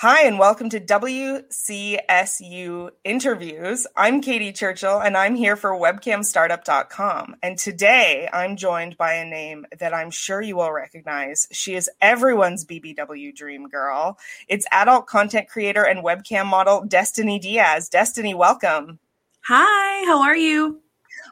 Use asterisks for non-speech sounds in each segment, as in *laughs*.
Hi, and welcome to WCSU Interviews. I'm Katy Churchill, and I'm here for webcamstartup.com. And today I'm joined by a name that I'm sure you will recognize. She is everyone's BBW dream girl. It's adult content creator and webcam model Destiny Diaz. Destiny, welcome. Hi, how are you?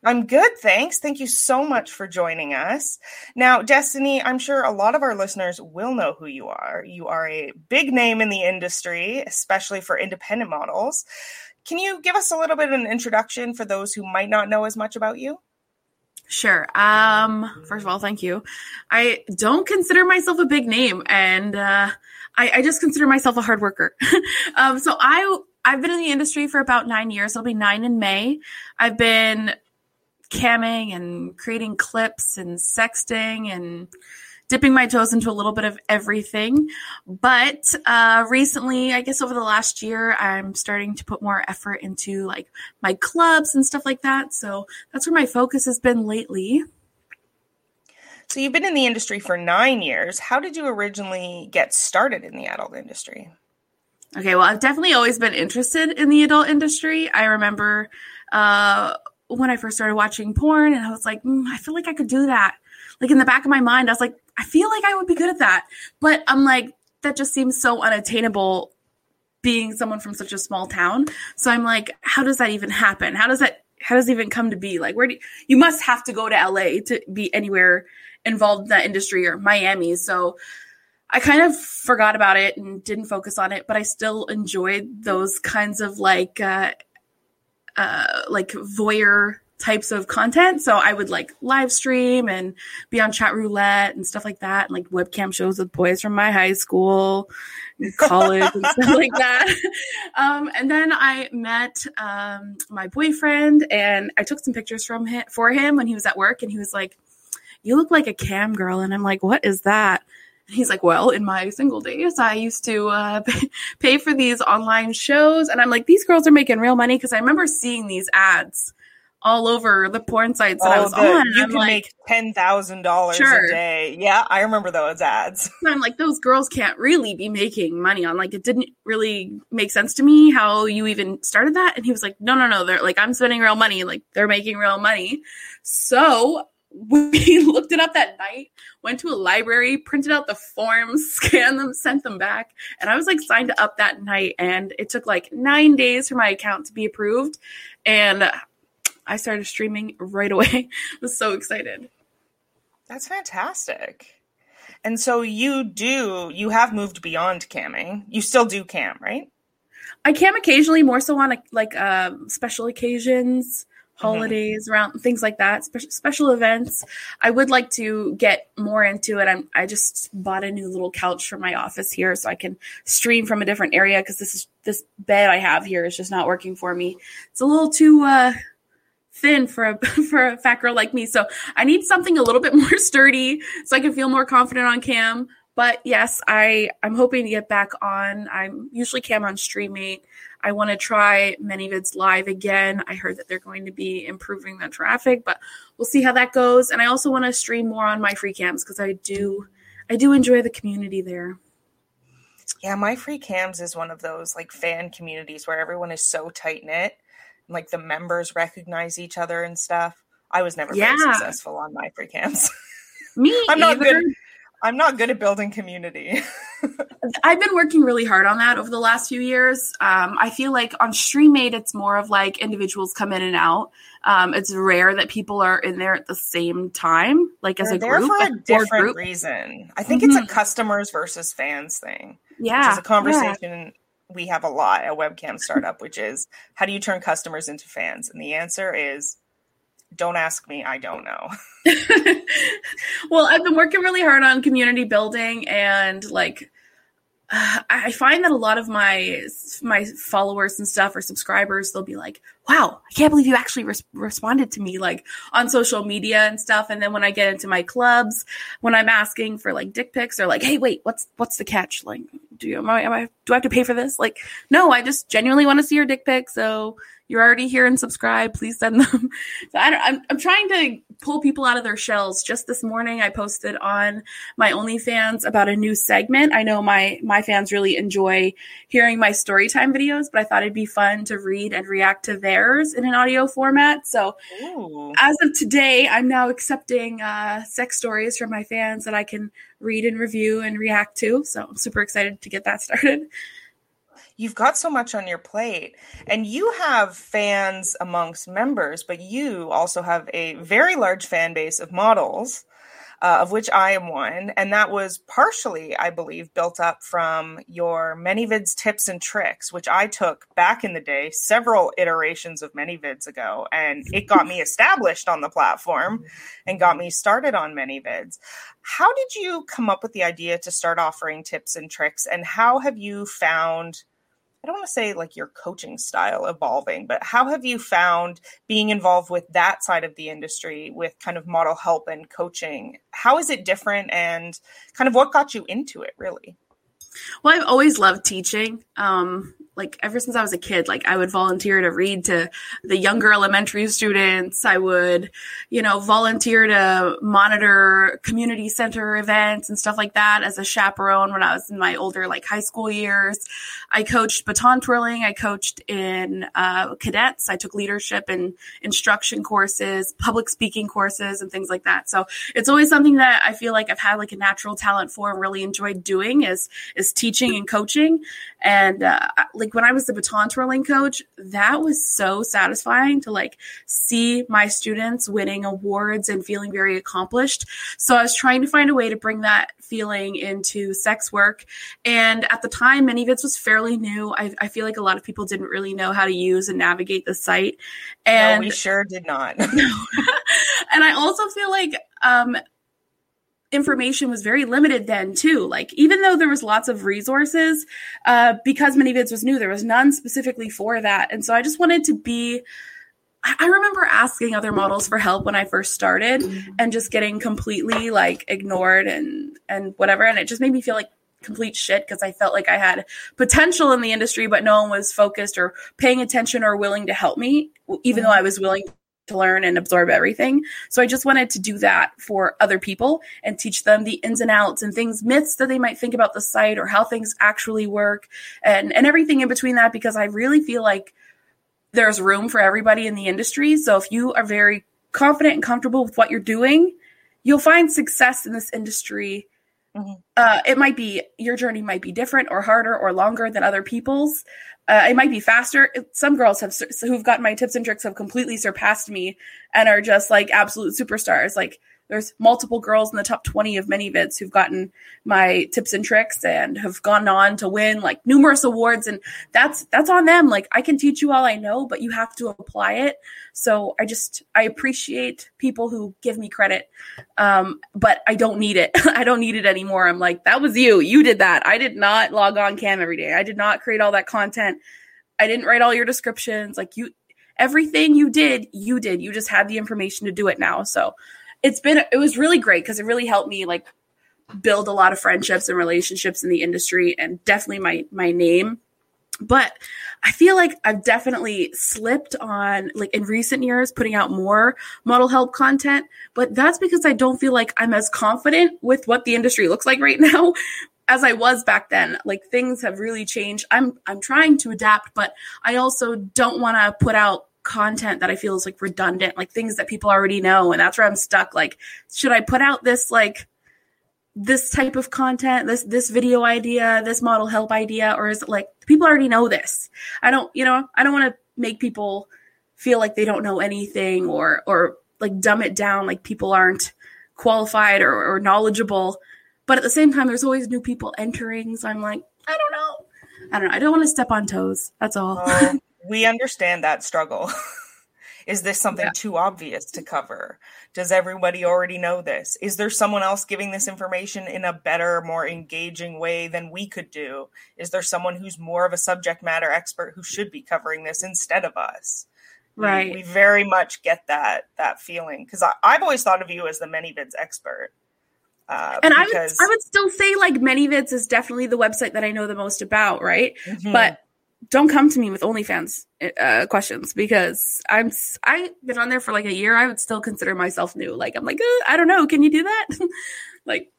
I'm good, thanks. Thank you so much for joining us. Now, Destiny, I'm sure a lot of our listeners will know who you are. You are a big name in the industry, especially for independent models. Can you give us a little bit of an introduction for those who might not know as much about you? Sure. Um, first of all, thank you. I don't consider myself a big name, and uh, I, I just consider myself a hard worker. *laughs* um, so I I've been in the industry for about nine years. It'll be nine in May. I've been camming and creating clips and sexting and dipping my toes into a little bit of everything. But uh, recently, I guess over the last year, I'm starting to put more effort into like my clubs and stuff like that. So that's where my focus has been lately. So you've been in the industry for nine years. How did you originally get started in the adult industry? Okay, well, I've definitely always been interested in the adult industry. I remember uh, when I first started watching porn, and I was like, mm, I feel like I could do that. Like in the back of my mind, I was like, I feel like I would be good at that. But I'm like, that just seems so unattainable being someone from such a small town. So I'm like, how does that even happen? How does that how does it even come to be? Like where do you, you must have to go to LA to be anywhere involved in that industry or Miami. So I kind of forgot about it and didn't focus on it, but I still enjoyed those kinds of like uh, uh, like voyeur types of content. So I would like live stream and be on chat roulette and stuff like that, and like webcam shows with boys from my high school, and college, and stuff like that. *laughs* Um, and then I met um, my boyfriend, and I took some pictures from him for him when he was at work, and he was like, "You look like a cam girl," and I'm like, "What is that?" He's like, well, in my single days, I used to uh, *laughs* pay for these online shows. And I'm like, these girls are making real money because I remember seeing these ads all over the porn sites that oh, I was the, on. You I'm can like, make ten thousand dollars sure. a day. Yeah, I remember those ads. I'm like, those girls can't really be making money on. Like, it didn't really make sense to me how you even started that. And he was like, no, no, no. They're like, I'm spending real money. Like, they're making real money. So *laughs* we looked it up that night, went to a library, printed out the forms, *laughs* scanned them, sent them back. And I was like signed up that night. And it took like nine days for my account to be approved. And I started streaming right away. *laughs* I was so excited. That's fantastic. And so you do, you have moved beyond camming. You still do cam, right? I cam occasionally, more so on like uh, special occasions. Mm-hmm. holidays mm-hmm. around things like that special, special events i would like to get more into it i'm i just bought a new little couch for my office here so i can stream from a different area because this is this bed i have here is just not working for me it's a little too uh thin for a *laughs* for a fat girl like me so i need something a little bit *laughs* more sturdy so i can feel more confident on cam but yes i i'm hoping to get back on i'm usually cam on streaming I want to try ManyVids live again. I heard that they're going to be improving the traffic, but we'll see how that goes. And I also want to stream more on MyFreeCams because I do I do enjoy the community there. Yeah, MyFreeCams is one of those like fan communities where everyone is so tight knit. Like the members recognize each other and stuff. I was never yeah. very successful on MyFreeCams. *laughs* Me, I'm not good. I'm not good at building community. *laughs* I've been working really hard on that over the last few years. Um, I feel like on Streamate, it's more of like individuals come in and out. Um, it's rare that people are in there at the same time, like as They're a group. for a different group. reason. I think mm-hmm. it's a mm-hmm. customers versus fans thing. Yeah, which is a conversation yeah. we have a lot at Webcam Startup, which is how do you turn customers into fans? And the answer is don't ask me i don't know. *laughs* Well i've been working really hard on community building and like *sighs* i find that a lot of my my followers and stuff or subscribers they'll be like wow i can't believe you actually res- responded to me like on social media and stuff and then when i get into my clubs when i'm asking for like dick pics they're like hey wait what's what's the catch like do you am I, am I do i have to pay for this like no i just genuinely want to see your dick pic so you're already here and subscribe. Please send them. *laughs* So I don't, I'm, I'm trying to pull people out of their shells. Just this morning, I posted on my OnlyFans about a new segment. I know my my fans really enjoy hearing my story time videos, but I thought it'd be fun to read and react to theirs in an audio format. So, Ooh. as of today, I'm now accepting uh, sex stories from my fans that I can read and review and react to. So, I'm super excited to get that started you've got so much on your plate and you have fans amongst members but you also have a very large fan base of models uh, of which i am one and that was partially i believe built up from your ManyVids tips and tricks which i took back in the day several iterations of ManyVids ago and it got me established on the platform and got me started on ManyVids how did you come up with the idea to start offering tips and tricks and how have you found don't want to say like your coaching style evolving, but how have you found being involved with that side of the industry with kind of model help and coaching? How is it different and kind of what got you into it really? Well, I've always loved teaching. Um, like ever since I was a kid, like I would volunteer to read to the younger elementary students. I would, you know, volunteer to monitor community center events and stuff like that as a chaperone when I was in my older like high school years. I coached baton twirling. I coached in uh, cadets. I took leadership and instruction courses, public speaking courses, and things like that. So it's always something that I feel like I've had like a natural talent for and really enjoyed doing is is teaching and coaching. And uh, like when I was the baton twirling coach, that was so satisfying to like see my students winning awards and feeling very accomplished. So I was trying to find a way to bring that feeling into sex work. And at the time, ManyVids was fairly new. I, I feel like a lot of people didn't really know how to use and navigate the site. And no, we sure did not. *laughs* and I also feel like um, information was very limited then too. Like even though there was lots of resources uh, because ManyVids was new there was none specifically for that. And so i just wanted to be i remember asking other models for help when i first started mm-hmm. and just getting completely like ignored and and whatever. And it just made me feel like complete shit because i felt like i had potential in the industry but no one was focused or paying attention or willing to help me even though i was willing to learn and absorb everything. So I just wanted to do that for other people and teach them the ins and outs and things, myths that they might think about the site or how things actually work and, and everything in between that because I really feel like there's room for everybody in the industry. So if you are very confident and comfortable with what you're doing, you'll find success in this industry. Mm-hmm. Uh, it might be your journey might be different or harder or longer than other people's, uh, it might be faster. Some girls have who've gotten my tips and tricks have completely surpassed me and are just like absolute superstars. Like there's multiple girls in the top 20 of many ManyVids who've gotten my tips and tricks and have gone on to win like numerous awards and that's that's on them. Like i can teach you all i know but you have to apply it. So i just i appreciate people who give me credit um, but i don't need it. *laughs* I don't need it anymore. I'm like that was you. You did that. I did not log on cam every day. I did not create all that content. I didn't write all your descriptions. Like you everything you did you did. You just had the information to do it now. So it's been it was really great because it really helped me like build a lot of friendships and relationships in the industry and definitely my my name. But i feel like i've definitely slipped on like in recent years putting out more model help content but that's because i don't feel like i'm as confident with what the industry looks like right *laughs* now as i was back then. Like things have really changed. I'm i'm trying to adapt but i also don't want to put out content that I feel is like redundant, like things that people already know. And that's where I'm stuck. Like, should I put out this like this type of content, this this video idea, this model help idea, or is it like people already know this? I don't, you know, I don't want to make people feel like they don't know anything or or like dumb it down like people aren't qualified or, or knowledgeable. But at the same time, there's always new people entering. So I'm like, I don't know. I don't know. I don't want to step on toes. That's all. Um, we understand that struggle. *laughs* Is this something yeah. too obvious to cover? Does everybody already know this? Is there someone else giving this information in a better, more engaging way than we could do? Is there someone who's more of a subject matter expert who should be covering this instead of us? Right. We, we very much get that that feeling because I've always thought of you as the ManyVids expert. Uh, and because... I would I would still say like ManyVids is definitely the website that I know the most about, right? Mm-hmm. But don't come to me with OnlyFans uh, questions because I'm I've been on there for like a year. I would still consider myself new. Like I'm like uh, I don't know. Can you do that? *laughs* like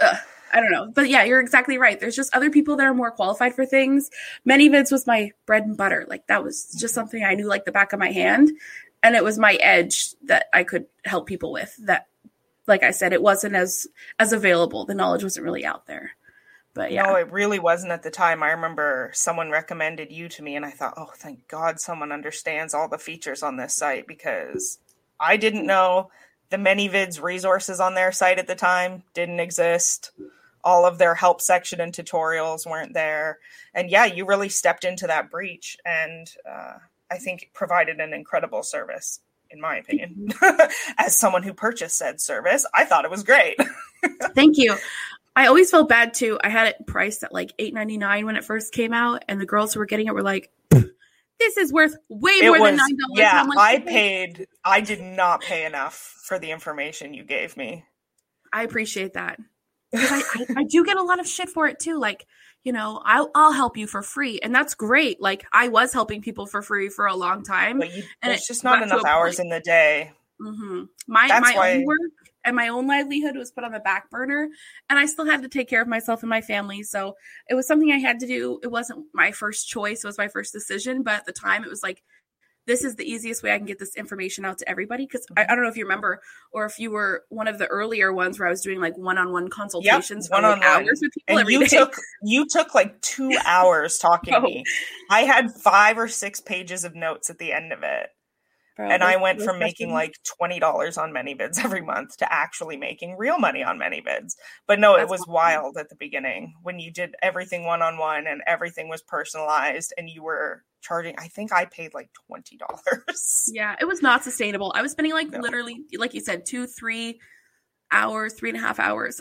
uh, I don't know. But yeah, you're exactly right. There's just other people that are more qualified for things. ManyVids was my bread and butter. Like that was just something I knew like the back of my hand, and it was my edge that I could help people with. That, like I said, it wasn't as as available. The knowledge wasn't really out there. But yeah. No, it really wasn't at the time. I remember someone recommended you to me, and I thought, oh, thank God someone understands all the features on this site because I didn't know the ManyVids resources on their site at the time didn't exist. All of their help section and tutorials weren't there. And yeah, you really stepped into that breach and uh, I think provided an incredible service, in my opinion. *laughs* *laughs* As someone who purchased said service, I thought it was great. *laughs* Thank you. I always felt bad too. I had it priced at like eight ninety nine when it first came out, and the girls who were getting it were like, "This is worth way it more was, than nine dollars." Yeah, like, I paid. I did not pay enough for the information you gave me. I appreciate that. I, I, I, do get a lot of shit for it too. Like, you know, I'll, I'll help you for free, and that's great. Like, I was helping people for free for a long time, but you, and it's just not enough hours point. in the day. Mm-hmm. My that's my why... own work and my own livelihood was put on the back burner and i still had to take care of myself and my family so it was something i had to do it wasn't my first choice it was my first decision but at the time it was like this is the easiest way i can get this information out to everybody because I, I, don't know if you remember or if you were one of the earlier ones where i was doing like one-on-one consultations yep, one-on-one. Like hours with people and you day. took you took like two *laughs* hours talking oh. to me i had five or six pages of notes at the end of it Bro, and I went from making like twenty dollars on ManyVids *laughs* every month to actually making real money on ManyVids. But no, That's it was awesome. wild at the beginning when you did everything one on one and everything was personalized and you were charging. I think I paid like twenty dollars. Yeah, it was not sustainable. I was spending like no. literally, like you said, two, three hours, three and a half hours.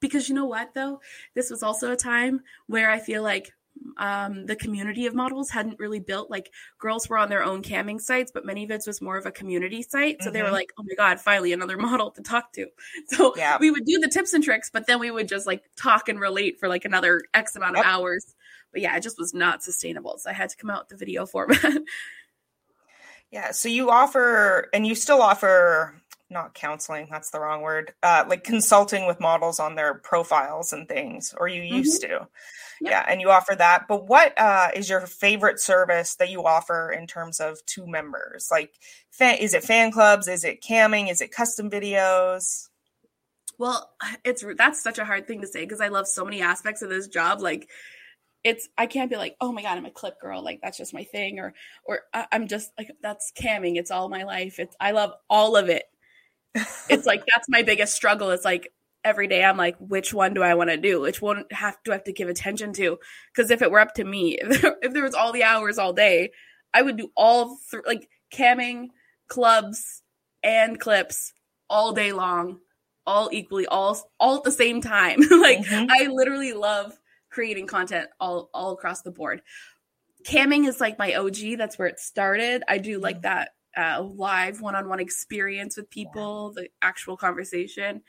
Because you know what though, this was also a time where I feel like um, the community of models hadn't really built like girls were on their own camming sites but ManyVids was more of a community site so mm-hmm. they were mm-hmm. like oh my god finally another *laughs* model to talk to so yeah. we would do the tips and tricks but then we would just like talk and relate for like another x amount of hours but yeah it just was not sustainable so i had to come out with the video format *laughs* yeah so you offer and you still offer not counseling that's the wrong word uh, like consulting with models on their profiles and things or you used mm-hmm. to Yep. Yeah, and you offer that. But what uh, is your favorite service that you offer in terms of two members? Like, fan, is it fan clubs? Is it camming? Is it custom videos? Well, *sighs* it's that's such a hard thing to say because I love so many aspects of this job. Like, it's I can't be like, oh my god, I'm a clip girl. Like that's just my thing, or or I'm just like that's camming. It's all my life. It's I love all of it. It's like that's my biggest struggle. It's like every day I'm like, which one do I want to do? Which one have do I have to give attention to? Because if it were up to me, *laughs* if there, if there, was all the hours all day, I would do all th- like camming, clubs, and clips all day long, all equally, all all at the same time. *laughs* like mm-hmm. I literally love creating content all all across the board. Camming is like my OG. That's where it started. I do like mm-hmm. that uh, live one-on-one experience with people, the actual conversation.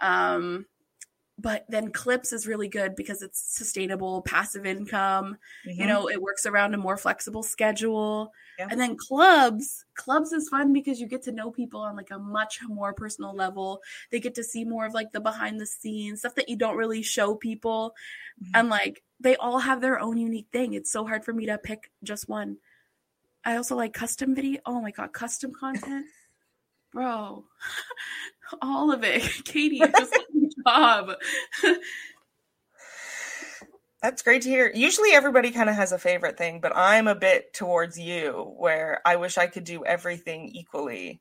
Um, but then clips is really good because it's sustainable passive income mm-hmm. you know it works around a more flexible schedule yeah. and then clubs clubs is fun because you get to know people on like a much more personal level they get to see more of like the behind the scenes stuff that you don't really show people mm-hmm. and like they all have their own unique thing it's so hard for me to pick just one i also like custom video oh my god custom content *laughs* bro, *laughs* all of it. *laughs* Katy, just job. That's great to hear. Usually everybody kind of has a favorite thing, but I'm a bit towards you where I wish I could do everything equally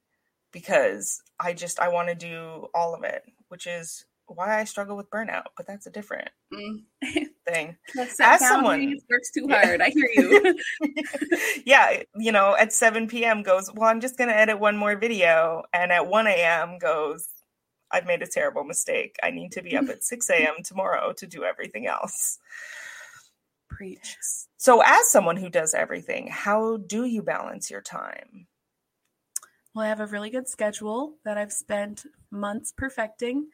because I just I want to do all of it, which is why I struggle with burnout, but that's a different mm. *laughs* thing. As someone works too hard, I hear you. *laughs* yeah, you know, at 7 p.m. goes, well, I'm just going to edit one more video, and at 1 a.m. goes, I've made a terrible mistake. I need to be up at *laughs* 6 a.m. tomorrow to do everything else. Preach. So, as someone who does everything, how do you balance your time? Well, I have a really good schedule that I've spent months perfecting.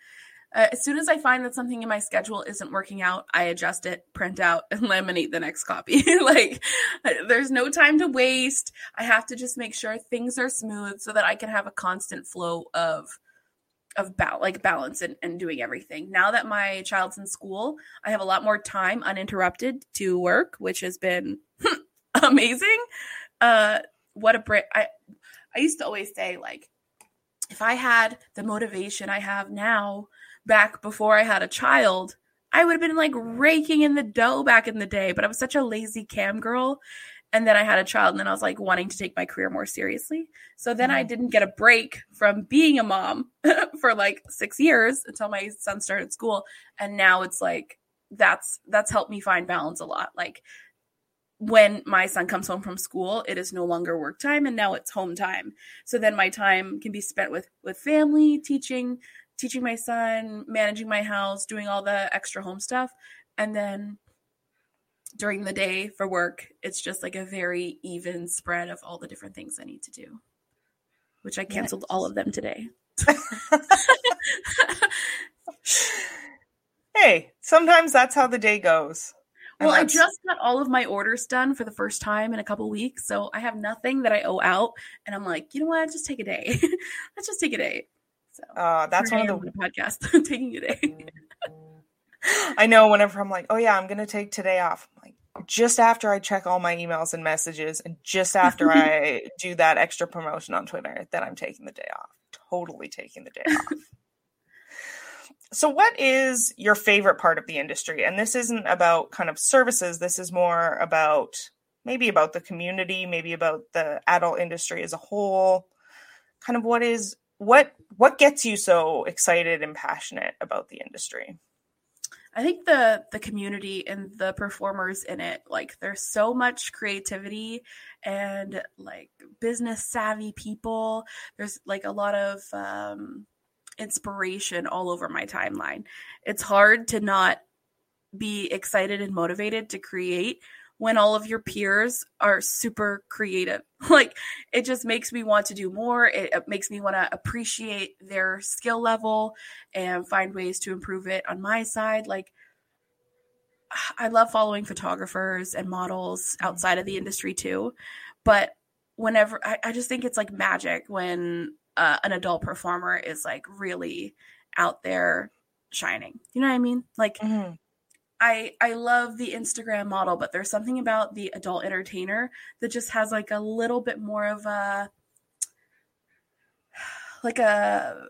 Uh, as soon as I find that something in my schedule isn't working out, I adjust it, print out, and *laughs* laminate the next copy. *laughs* like, there's no time to waste. I have to just make sure things are smooth so that I can have a constant flow of of ba- like balance and, and doing everything. Now that my child's in school, I have a lot more time uninterrupted to work, which has been *laughs* amazing. Uh, what a break! I I used to always say like, if I had the motivation I have now back before I had a child, I would have been like raking in the dough back in the day. But I was such a lazy cam girl. And then I had a child, and then I was like wanting to take my career more seriously. So then. I mm. didn't get a break from being a mom *laughs* for like six years until my son started school. And now it's like that's that's helped me find balance a lot. Like when my son comes home from school it is no longer work time and now it's home time so then my time can be spent with with family teaching teaching my son managing my house doing all the extra home stuff and then during the day for work it's just like a very even spread of all the different things i need to do which i canceled all of them today *laughs* hey sometimes that's how the day goes well, I just got all of my orders done for the first time in a couple weeks, so I have nothing that I owe out, and I'm like, you know what? Just take a day. *laughs* Let's just take a day. So uh, that's one of the podcast *laughs* taking a day. I know. Whenever I'm like, oh yeah, I'm gonna take today off. I'm like, just after I check all my emails and messages, and just after I *laughs* do that extra promotion on Twitter, then I'm taking the day off. Totally taking the day off. *laughs* So, what is your favorite part of the industry? And this isn't about kind of services, this is more about maybe about the community, maybe about the adult industry as a whole. Kind of what is what what gets you so excited and passionate about the industry? I think the the community and the performers in it, like there's so much creativity and like business savvy people. There's like a lot of um inspiration all over my timeline. It's hard to not be excited and motivated to create when all of your peers are super creative. *laughs* Like it just makes me want to do more. It, it makes me want to appreciate their skill level and find ways to improve it on my side. Like *sighs* I love following photographers and models outside of the industry too. But whenever I, I just think it's like magic when uh, an adult performer is like really out there shining. You know what I mean? Like mm-hmm. I I love the Instagram model, but there's something about the adult entertainer that just has like a little bit more of a *sighs* like a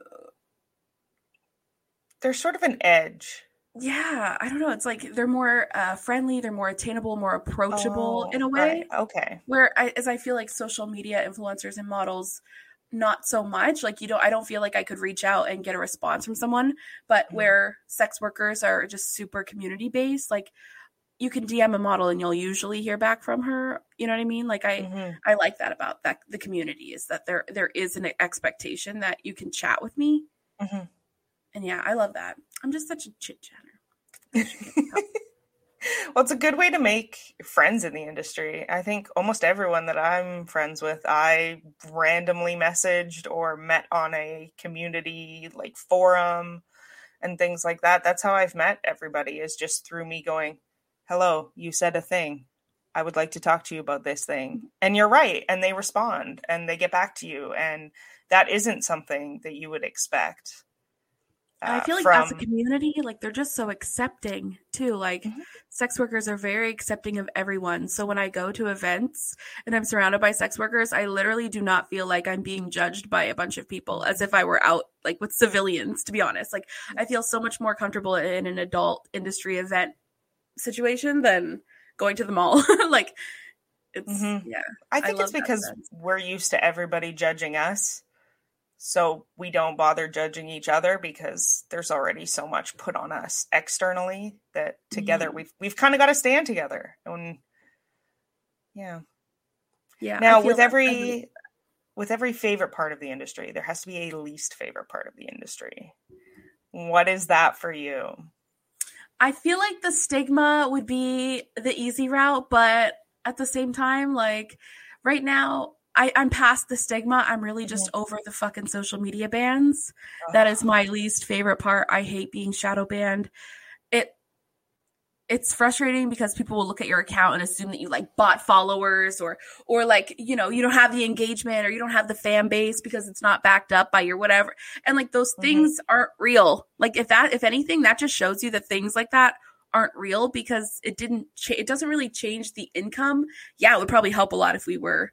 there's sort of an edge. Yeah, I don't know. It's like they're more uh, friendly, they're more attainable, more approachable oh, in a way. Right. Okay. Where I, as I feel like social media influencers and models not so much like you don't i don't feel like i could reach out and get a response from someone but mm-hmm. where sex workers are just super community based like you can dm a model and you'll usually hear back from her you know what i mean like i mm-hmm. i like that about that the community is that there there is an expectation that you can chat with me mm-hmm. and yeah i love that i'm just such a chit chatter *laughs* well, it's a good way to make friends in the industry. I think almost everyone that I'm friends with, I randomly messaged or met on a community like forum and things like that. That's how I've met everybody is just through me going, "Hello, you said a thing. I would like to talk to you about this thing." And you're right, and they respond and they get back to you and that isn't something that you would expect I feel like from... as a community, like they're just so accepting too. Like mm-hmm. sex workers are very accepting of everyone. So when I go to events and I'm surrounded by sex workers, I literally do not feel like I'm being judged by a bunch of people as if I were out like with civilians, to be honest. Like I feel so much more comfortable in an adult industry event situation than going to the mall. *laughs* like it's mm-hmm. yeah. I think I it's because we're used to everybody judging us so we don't bother judging each other because there's already so much put on us externally that together mm-hmm. we've we've kind of got to stand together and yeah. Yeah now with every with every favorite part of the industry there has to be a least favorite part of the industry. What is that for you? I feel like the stigma would be the easy route but at the same time like right now I, I'm past the stigma. I'm really just Mm-hmm. over the fucking social media bans. That is my least favorite part. I hate being shadow banned. It it's frustrating because people will look at your account and assume that you like bought followers or or like you know you don't have the engagement or you don't have the fan base because it's not backed up by your whatever and like those Mhm. things aren't real like if that if anything that just shows you that things like that aren't real because it didn't cha- it doesn't really change the income yeah it would probably help a lot if we were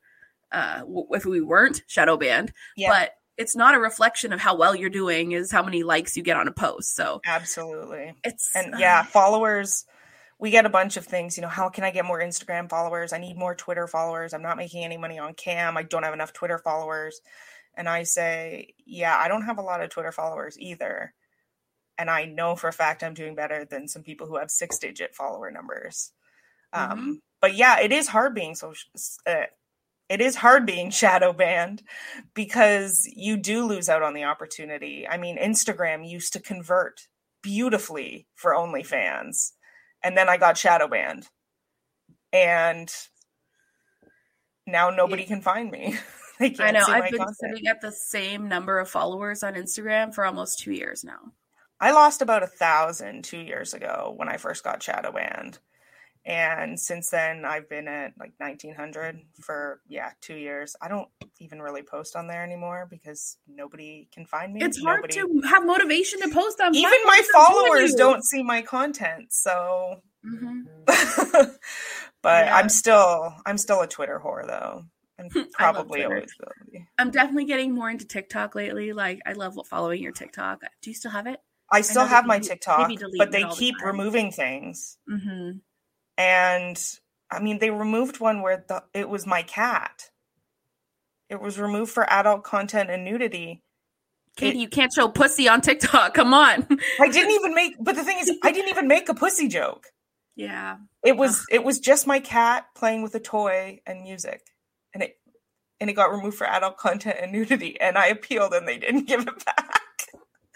uh w- if we weren't shadow banned Yeah, but it's not a reflection of how well you're doing is how many likes you get on a post so absolutely. it's And yeah, followers. We get a bunch of things. You know, how can I get more Instagram followers? I need more Twitter followers. I'm not making any money on Cam. I don't have enough Twitter followers. And I say, yeah, I don't have a lot of Twitter followers either. And I know for a fact I'm doing better than some people who have six digit follower numbers. Um, but yeah, it is hard being social. Uh, it is hard being shadow banned because you do lose out on the opportunity. I mean, Instagram used to convert beautifully for OnlyFans, and then I got shadow banned, and now nobody can find me. *laughs* I know. I've been content. sitting at the same number of followers on Instagram for almost two years now. I lost about a thousand two years ago when I first got shadow banned. And since then, I've been at like 1900 for, yeah, two years. I don't even really post on there anymore because nobody can find me. It's hard Nobody- to have motivation to post on. Even my followers don't see my content. So, Mhm. *laughs* but Yeah. I'm still, I'm still a Twitter whore though. And *laughs* I probably always will be. I'm definitely getting more into TikTok lately. Like, I love following your TikTok. Do you still have it? I still that have my TikTok, but they all the keep removing things. Mm-hmm. And I mean they removed one where the it was my cat. It was removed for adult content and nudity. Katy, you can't show pussy on TikTok. *laughs* Come on. I didn't even make but the thing is I didn't even make a pussy joke. yeah. It was it was just my cat playing with a toy and music. And it and it got removed for adult content and nudity and I appealed and they didn't *laughs* give it back.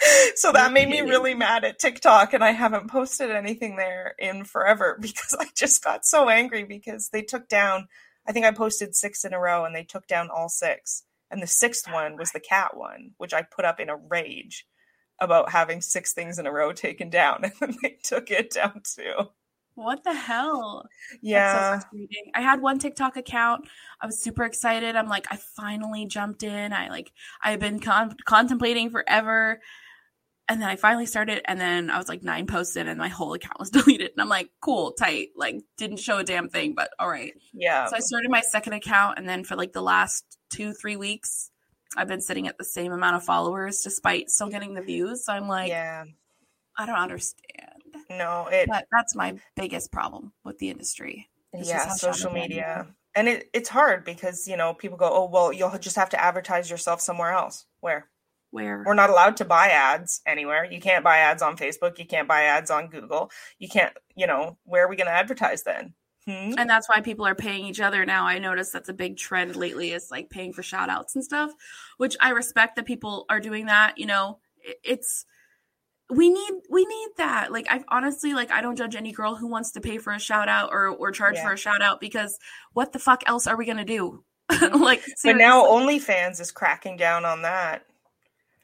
*laughs* So that made me Really? mad at TikTok and I haven't posted anything there in forever *laughs* because I just got so angry because they took down I think I posted 6 in a row and they took down all 6 and the sixth one was the cat one which I put up in a rage about having six things in a row taken down *laughs* and then they took it down too. What the hell? That's so Yeah. I had one TikTok account. I was super excited. I'm like, I finally jumped in. I like, I've been con- contemplating forever. And then I finally started, and then I was like nine posts in, and my whole account was *laughs* deleted. And I'm like, cool, tight. Like, didn't show a damn thing, but all right. Yeah. So I started my second account, and then for like the last two, three weeks, I've been sitting at the same amount of followers despite still getting the views. So I'm like, yeah. I don't understand. No, it But that's my biggest problem with the industry. Yeah, social shadow banned you media. And it, it's hard because, you know, people go, "Oh, well, you'll just have to advertise yourself somewhere else." Where? Where We're not allowed to buy ads anywhere. You can't buy ads on Facebook, you can't buy ads on Google. You can't, you know, where are we going to advertise then? Hmm? and that's why people are paying each other now i noticed that's a big trend lately is like paying for shout outs and stuff which i respect that people are doing that you know it's we need we need that like i honestly like i don't judge any girl who wants to pay for a shout out or or charge Yeah. for a shout out because what the fuck else are we gonna do *laughs* Mhm. like But now seriously. OnlyFans is cracking down on that.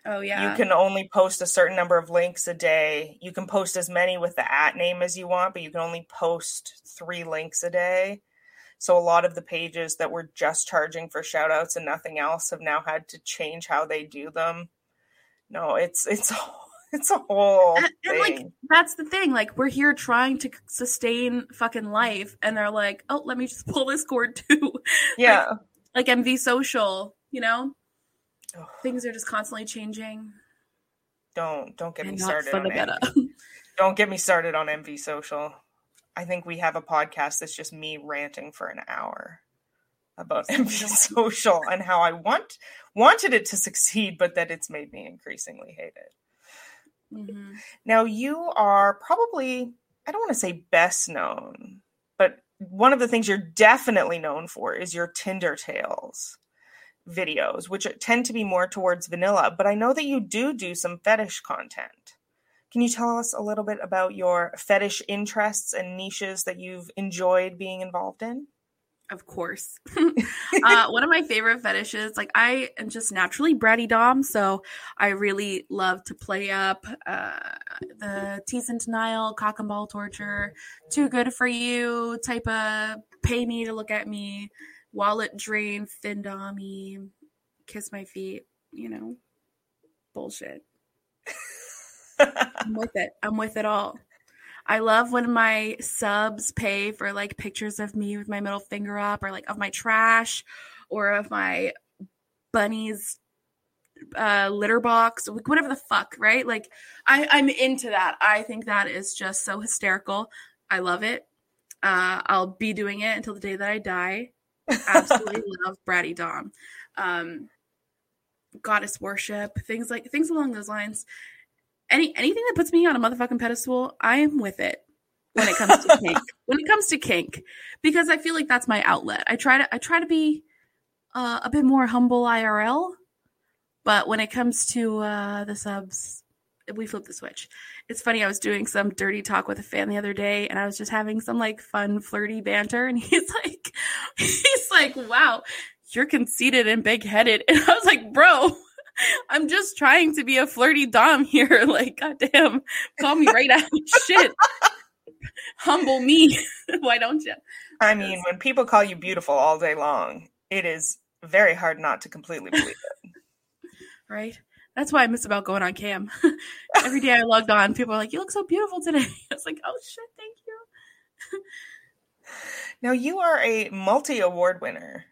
Oh yeah You can only post a certain number of links a day. You can post as many with the at name as you want, but you can only post three links a day. So a lot of the pages that were just charging for shout outs and nothing else have now had to change how they do them. No, it's it's a- *laughs* it's a whole and, and, like that's the thing like we're here trying to sustain fucking life and they're like oh let me just pull this cord too *laughs* yeah. like mv social you know Ugh, things are just constantly changing don't don't get me and not started on. *laughs* Don't get me started on MV Social. I think we have a podcast that's just me ranting for an hour about MV *laughs* Social and how I want wanted it to succeed, but that it's made me increasingly hate it. Mhm. Now you are probably I don't want to say best known, but one of the things you're definitely known for is your Tinder tales videos, which tend to be more towards vanilla. But I know that you do do some fetish content. Can you tell us a little bit about your fetish interests and niches that you've enjoyed being involved in? Of course. *laughs* uh, one of my favorite fetishes, like I am just naturally bratty dom, so I really love to play up uh, the tease and denial, cock and ball torture, too good for you type of pay me to look at me, wallet drain, fin dommy, kiss my feet, you know, bullshit. I'm with it. I'm with it all. I love when my subs pay for like pictures of me with my middle finger up or like of my trash or of my bunny's uh, litter box, whatever the fuck, right? Like I, I'm into that. I think that is just so hysterical. I love it. Uh, I'll be doing it until the day that I die. Absolutely love Bratty Dom. Um, goddess worship, things like things along those lines any anything that puts me on a motherfucking pedestal, I am with it when it comes to *laughs* kink. When it comes to kink, because I feel like that's my outlet. I try to I try to be uh, a bit more humble IRL, but when it comes to uh, the subs, we flip the switch. It's funny. I was doing some dirty talk with a fan the other day, and I was just having some like fun, flirty banter, and *laughs* he's like, *laughs* he's like, "Wow, you're conceited and big headed," *laughs* and I was like, "Bro." I'm just trying to be a flirty dom here. *laughs* Like, goddamn, call me right out. Shit. Humble me. Why don't you? I mean, when people call you beautiful all day long, it is very hard not to completely believe it. right? That's why I miss about going on cam. Every day I logged on, people are like, You look so beautiful today. I was like, Oh shit, thank you. Now you are a multi award winner.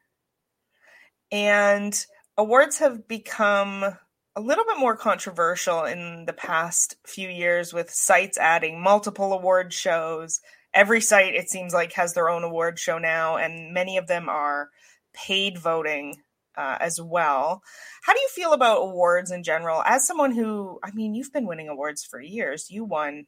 And awards have become a little bit more controversial in the past few years with sites adding multiple award shows. Every site, it seems like, has their own award show now, and many of them are paid voting uh, as well. How do you feel about awards in general? As someone who, I mean, you've been winning awards for years. You won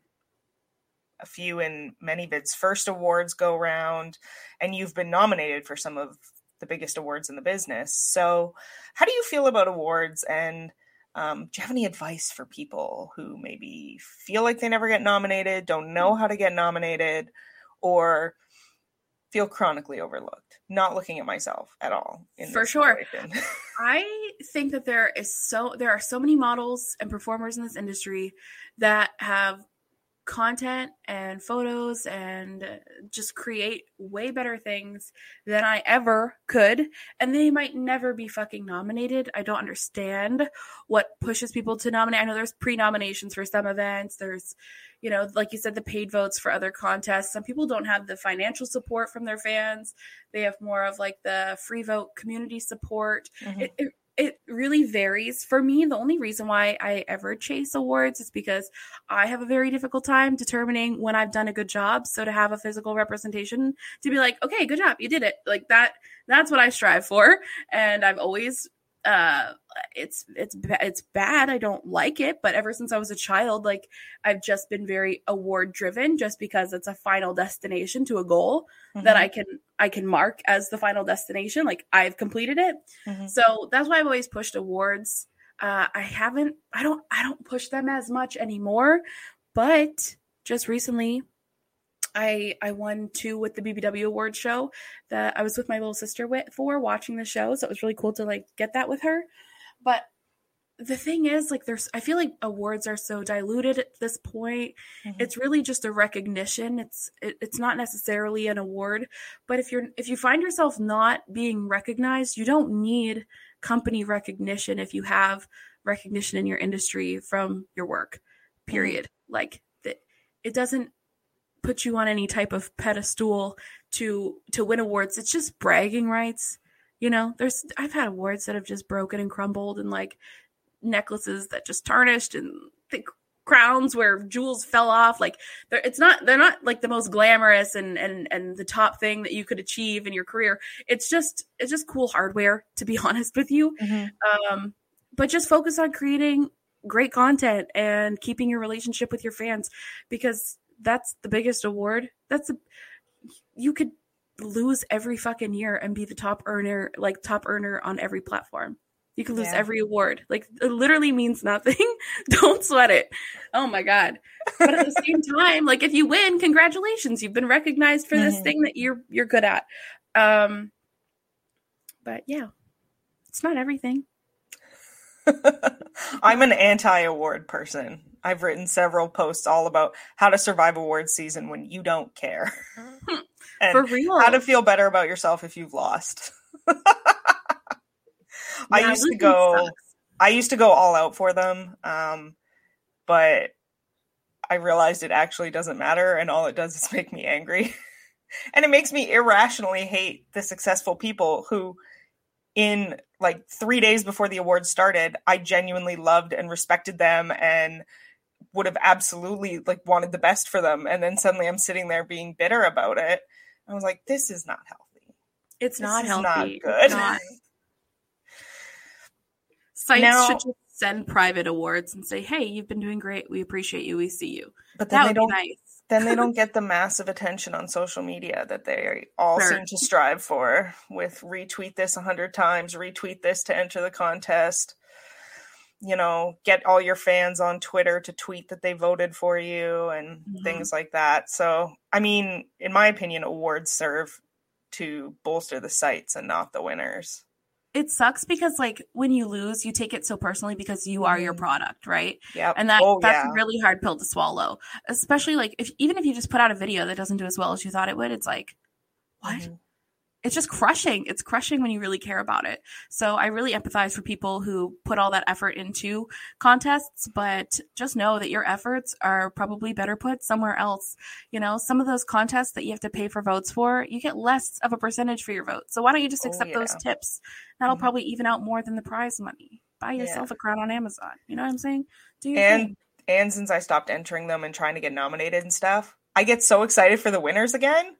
a few in ManyVid's first awards go round, and you've been nominated for some of the biggest awards in the business. So, how do you feel about awards? And um, do you have any advice for people who maybe feel like they never get nominated, don't know how to get nominated, or feel chronically overlooked? Not looking at myself at all. for sure. *laughs* I think that there is so there are so many models and performers in this industry that have content and photos and just create way better things than I ever could. And they might never be fucking nominated. I don't understand what pushes people to nominate. I know there's pre nominations for some events, there's, you know, like you said, the paid votes for other contests. Some people don't have the financial support from their fans, they have more of like the free vote community support. Mm-hmm. It, it it really varies for me. The only reason why I ever chase awards is because I have a very difficult time determining when I've done a good job. So to have a physical representation to be like, okay, good job, you did it. Like that, that's what I strive for. And I've always uh it's it's it's bad i don't like it but ever since i was a child like i've just been very award driven just because it's a final destination to a goal mm-hmm. that i can i can mark as the final destination like i've completed it mm-hmm. so that's why i've always pushed awards uh i haven't i don't i don't push them as much anymore but just recently I I won two with the BBW award show that I was with my little sister with for watching the show, so it was really cool to like get that with her. But the thing is like there's I feel like awards are so diluted at this point. Mm-hmm. It's really just a recognition. It's it, it's not necessarily an award, but if you're if you find yourself not being recognized, you don't need company recognition if you have recognition in your industry from your work. Mm-hmm. Period. Mm-hmm. Like that it doesn't put you on any type of pedestal to to win awards. It's just bragging rights. You know, there's I've had awards that have just broken and crumbled and like necklaces that just tarnished and thick crowns where jewels fell off like they're, it's not they're not like the most glamorous and and and the top thing that you could achieve in your career it's just it's just cool hardware to be *laughs* honest with you mm-hmm. um but just focus on creating great content and keeping your relationship with your fans because that's the biggest award. That's a, you could lose every fucking year and be the top earner, like top earner on every platform. You could lose yeah. every award. Like it literally means nothing. *laughs* Don't sweat it. Oh my god. But at the *laughs* same time, like if you win, congratulations. You've been recognized for this mm-hmm. thing that you're you're good at. Um, but yeah, it's not everything. *laughs* I'm an anti award person. I've written several posts all about how to survive award season when you don't care. *laughs* and For real. how to feel better about yourself if you've lost. *laughs* I Yeah, used to go sucks. I used to go all out for them. Um, but I realized it actually doesn't matter and all it does is make me angry. *laughs* and it makes me irrationally hate the successful people who in like 3 days before the awards started, I genuinely loved and respected them and would have absolutely like wanted the best for them and then suddenly I'm sitting there being bitter about it. I was like this is not healthy. It's This not healthy. not good. not. Sites Now- should just send private awards and say, "Hey, you've been doing great. We appreciate you. We see you." But then That they would be don't nice. then they don't *laughs* get the massive attention on social media that they all Sure. seem to strive for with retweet this a hundred times retweet this to enter the contest you know get all your fans on twitter to tweet that they voted for you and Mhm. things like that so i mean in my opinion awards serve to bolster the sites and not the winners It sucks because like when you lose, you take it so personally because you are your Mhm. product, right? Yeah. And that oh that's yeah a really hard pill to swallow. Especially like if even if you just put out a video that doesn't do as well as you thought it would, it's like what? Mhm. It's just crushing. It's crushing when you really care about it. So I really empathize for people who put all that effort into contests, but just know that your efforts are probably better put somewhere else. You know, some of those contests that you have to pay for votes for, you get less of a percentage for your vote. So why don't you just Oh, accept those tips? That'll Mhm. probably even out more than the prize money. Buy Yeah. yourself a crown on Amazon. You know what I'm saying? Do your and thing. and since i stopped entering them and trying to get nominated and stuff i get so excited for the winners again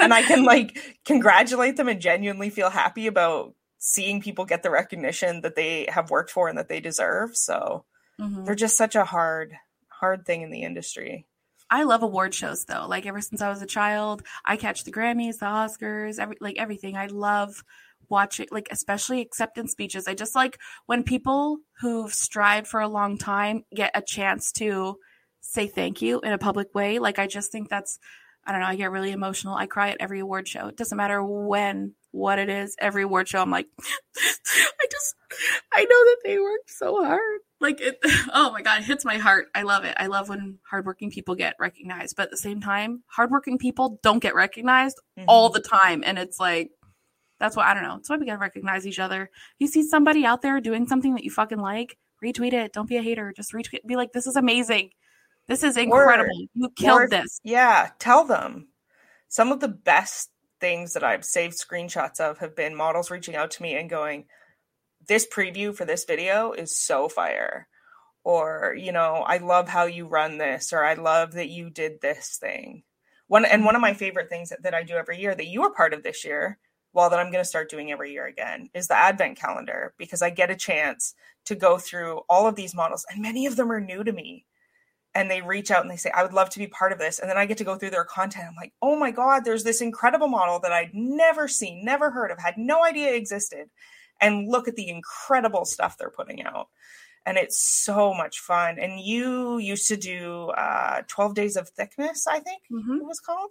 and I can like congratulate them and genuinely feel happy about seeing people get the recognition that they have worked for and that they deserve. So Mhm. they're just such a hard, hard thing in the industry. I love award shows though. Like ever since I was a child, I catch the Grammys, the Oscars, every like everything. I love watching like especially acceptance speeches. I just like when people who've strived for a long time get a chance to say thank you in a public way. Like I just think that's I don't know, I get really emotional. I cry at every award show. It doesn't matter when, what it is. Every award show I'm like *laughs* I just I know that they worked so hard. Like it *laughs* oh my god, it hits my heart. I love it. I love when hardworking people get recognized. But at the same time, hardworking people don't get recognized all Mhm. the time. And it's like that's why I don't know. That's why we gotta recognize each other. If you see somebody out there doing something that you fucking like, retweet it. Don't be a hater. Just retweet be like, this is amazing. This is incredible. you killed Or- this. Yeah, tell them. Some of the best things that I've saved screenshots of have been models reaching out to me and going, This preview for this video is so fire. Or, you know, I love how you run this, or I love that you did this thing. One and one of my favorite things that, that I do every year that you were part of this year, well, that I'm going to start doing every year again, is the advent calendar because I get a chance to go through all of these models, and many of them are new to me and they reach out and they say, I would love to be part of this. And then I get to go through their content. I'm like, oh my God, there's this incredible model that I'd never seen, never heard of, had no idea existed. And look at the incredible stuff they're putting out. And it's so much fun. And you used to do uh, 12 Days of Thickness, I think Mhm. it was called,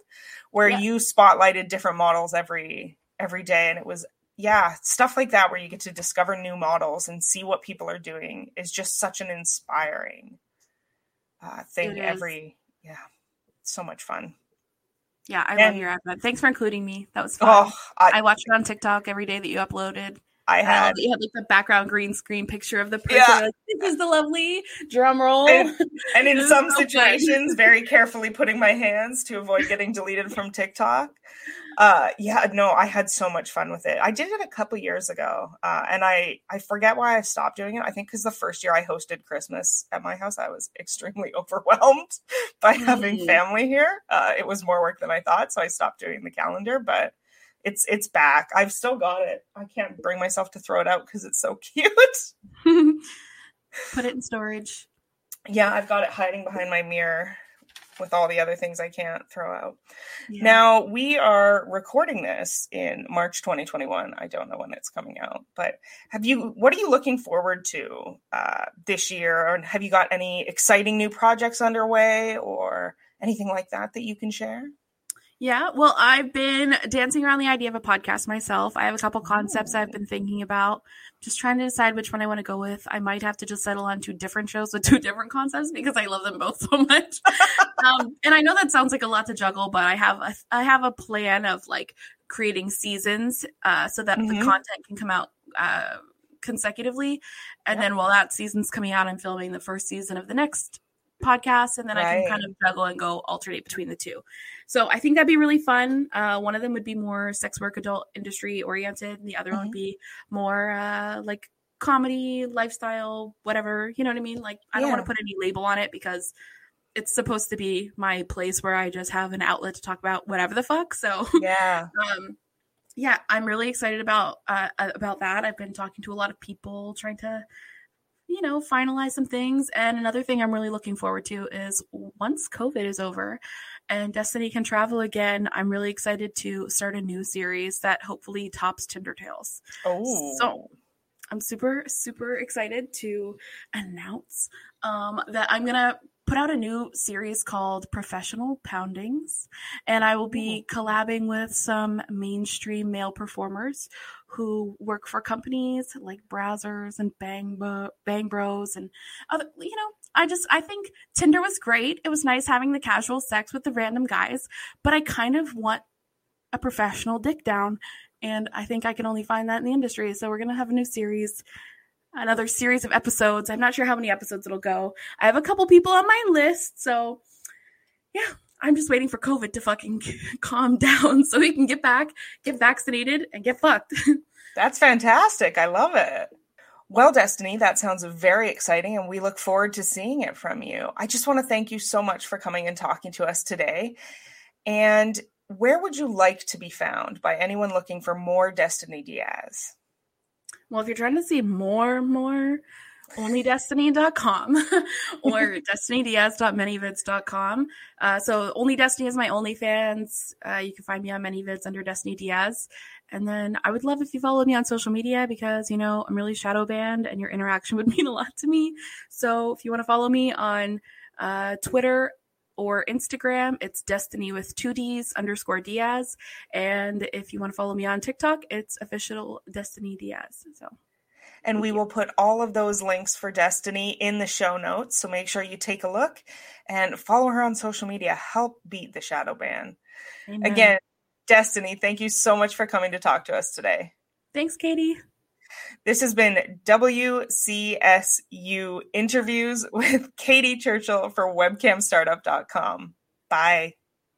where Yeah. you spotlighted different models every every day. And it was yeah, stuff like that where you get to discover new models and see what people are doing is just such an inspiring uh, thing every yeah so much fun Yeah, I love your advent. Thanks for including me. That was fun. oh I i, watched it on TikTok every day that you uploaded. I had you had like the background green screen picture of the person. Yeah. Like, this is the lovely drum roll. And- and in *laughs* some so fun. situations very carefully putting my hands to avoid getting deleted from tiktok uh yeah no i had so much fun with it i did it a couple years ago uh and i i forget why i stopped doing it i think because the first year i hosted christmas at my house i was extremely *laughs* overwhelmed by having Mhm. family here uh it was more work than i thought so i stopped doing the calendar but it's it's back i've still got it i can't bring myself to throw it out because it's so *laughs* cute Put it in storage. yeah i've got it hiding behind my mirror with all the other things i can't throw out Yeah. Now, we are recording this in March 2021. I don't know when it's coming out, but have you, what are you looking forward to uh, this year? Or have you got any exciting new projects underway or anything like that that you can share? Yeah, well, I've been dancing around the idea of a podcast myself. I have a couple concepts I've been thinking about. Just trying to decide which one I want to go with. I might have to just settle on two different shows with *laughs* two different concepts because I love them both so much. *laughs* um, and I know that sounds like a lot to juggle, but I have a, I have a plan of like creating seasons uh, so that mm-hmm. the content can come out uh, consecutively. And then while that season's coming out, I'm filming the first season of the next podcast and then right. I can kind of juggle and go alternate between the two. So I think that'd be really fun. Uh, one of them would be more sex work adult industry oriented, and the other mm-hmm. one would be more uh, like comedy, lifestyle, whatever. You know what I mean? Like I don't want to put any label on it because it's supposed to be my place where I just have an outlet to talk about whatever the fuck. So yeah, *laughs* um, yeah, I'm really excited about uh, about that. I've been talking to a lot of people, trying to you know, finalize some things. And another thing I'm really looking forward to is once COVID is over and Destiny can travel again, I'm really excited to start a new series that hopefully tops Tinder Tales. Oh. So I'm super, super excited to announce um, that I'm going to put out a new series called Professional Poundings, and I will be collabing with some mainstream male performers who work for companies like Brazzers and Bang Bang Bros and other. You know, I just I think Tinder was great. It was nice having the casual sex with the random guys, but I kind of want a professional dick down, and I think I can only find that in the industry. So we're gonna have a new series another series of episodes. I'm not sure how many episodes it'll go. I have a couple people on my list, so yeah, I'm just waiting for COVID to fucking *laughs* calm down so we can get back, get vaccinated, and get fucked. *laughs* That's fantastic. I love it. Well, Destiny, that sounds very exciting, and we look forward to seeing it from you. I just want to thank you so much for coming and talking to us today. And where would you like to be found by anyone looking for more Destiny Diaz? Well, if you're trying to see more, more, onlydestiny.com *laughs* or *laughs* destinydiaz.manyvids.com. Uh, so only Destiny is my OnlyFans. Uh, you can find me on ManyVids under Destiny Diaz. And then I would love if you followed me on social media because, you know, I'm really shadow banned and your interaction *laughs* would mean a lot to me. So if you want to follow me on uh, Twitter or Instagram, it's Destiny with two D's underscore Diaz. And if you want to follow me on TikTok, it's official Destiny Diaz. So. And we will put all of those links for Destiny in the show notes. So make sure you take a look and follow her on social media. Help beat the shadow ban. Amen. Again, Destiny, thank you so much for coming to talk to us today. Thanks, Katy. This has been WCSU interviews with Katy Churchill for webcamstartup.com. Bye.